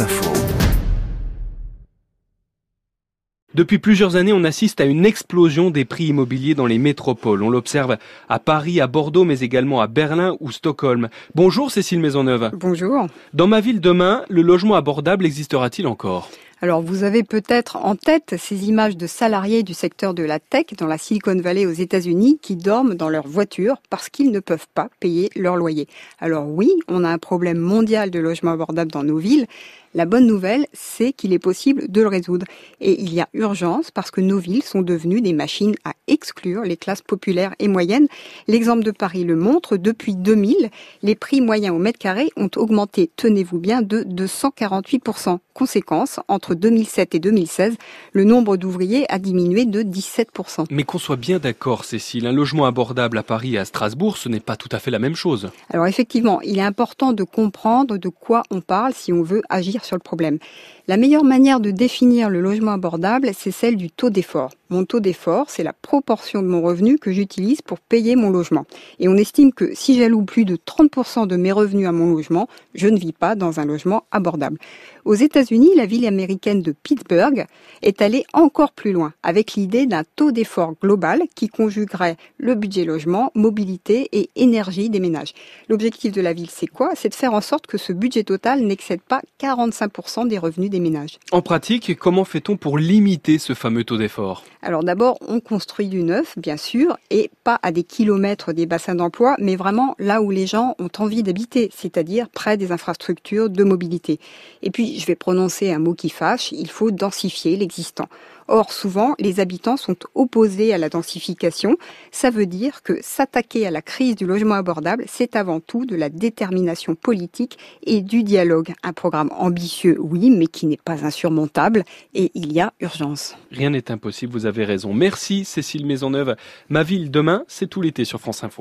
Info. Depuis plusieurs années, on assiste à une explosion des prix immobiliers dans les métropoles. On l'observe à Paris, à Bordeaux, mais également à Berlin ou Stockholm. Bonjour Cécile Maisonneuve. Bonjour. Dans ma ville demain, le logement abordable existera-t-il encore? Alors vous avez peut-être en tête ces images de salariés du secteur de la tech dans la Silicon Valley aux États-Unis qui dorment dans leur voiture parce qu'ils ne peuvent pas payer leur loyer. Alors oui, on a un problème mondial de logement abordable dans nos villes, la bonne nouvelle, c'est qu'il est possible de le résoudre. Et il y a urgence parce que nos villes sont devenues des machines à exclure les classes populaires et moyennes. L'exemple de Paris le montre. Depuis 2000, les prix moyens au mètre carré ont augmenté, tenez-vous bien, de 248%. Conséquence, entre 2007 et 2016, le nombre d'ouvriers a diminué de 17%. Mais qu'on soit bien d'accord, Cécile, un logement abordable à Paris et à Strasbourg, ce n'est pas tout à fait la même chose. Alors effectivement, il est important de comprendre de quoi on parle si on veut agir sur le problème. La meilleure manière de définir le logement abordable, c'est celle du taux d'effort. Mon taux d'effort, c'est la proportion de mon revenu que j'utilise pour payer mon logement. Et on estime que si j'alloue plus de 30% de mes revenus à mon logement, je ne vis pas dans un logement abordable. Aux États-Unis, la ville américaine de Pittsburgh est allée encore plus loin, avec l'idée d'un taux d'effort global qui conjuguerait le budget logement, mobilité et énergie des ménages. L'objectif de la ville, c'est quoi? C'est de faire en sorte que ce budget total n'excède pas 45% des revenus ménages. En pratique, comment fait-on pour limiter ce fameux taux d'effort? Alors d'abord, on construit du neuf, bien sûr, et pas à des kilomètres des bassins d'emploi, mais vraiment là où les gens ont envie d'habiter, c'est-à-dire près des infrastructures de mobilité. Et puis, je vais prononcer un mot qui fâche, il faut densifier l'existant. Or, souvent, les habitants sont opposés à la densification. Ça veut dire que s'attaquer à la crise du logement abordable, c'est avant tout de la détermination politique et du dialogue. Un programme ambitieux, oui, mais qui n'est pas insurmontable et il y a urgence. Rien n'est impossible, vous avez raison. Merci Cécile Maisonneuve. Ma ville demain, c'est tout l'été sur France Info.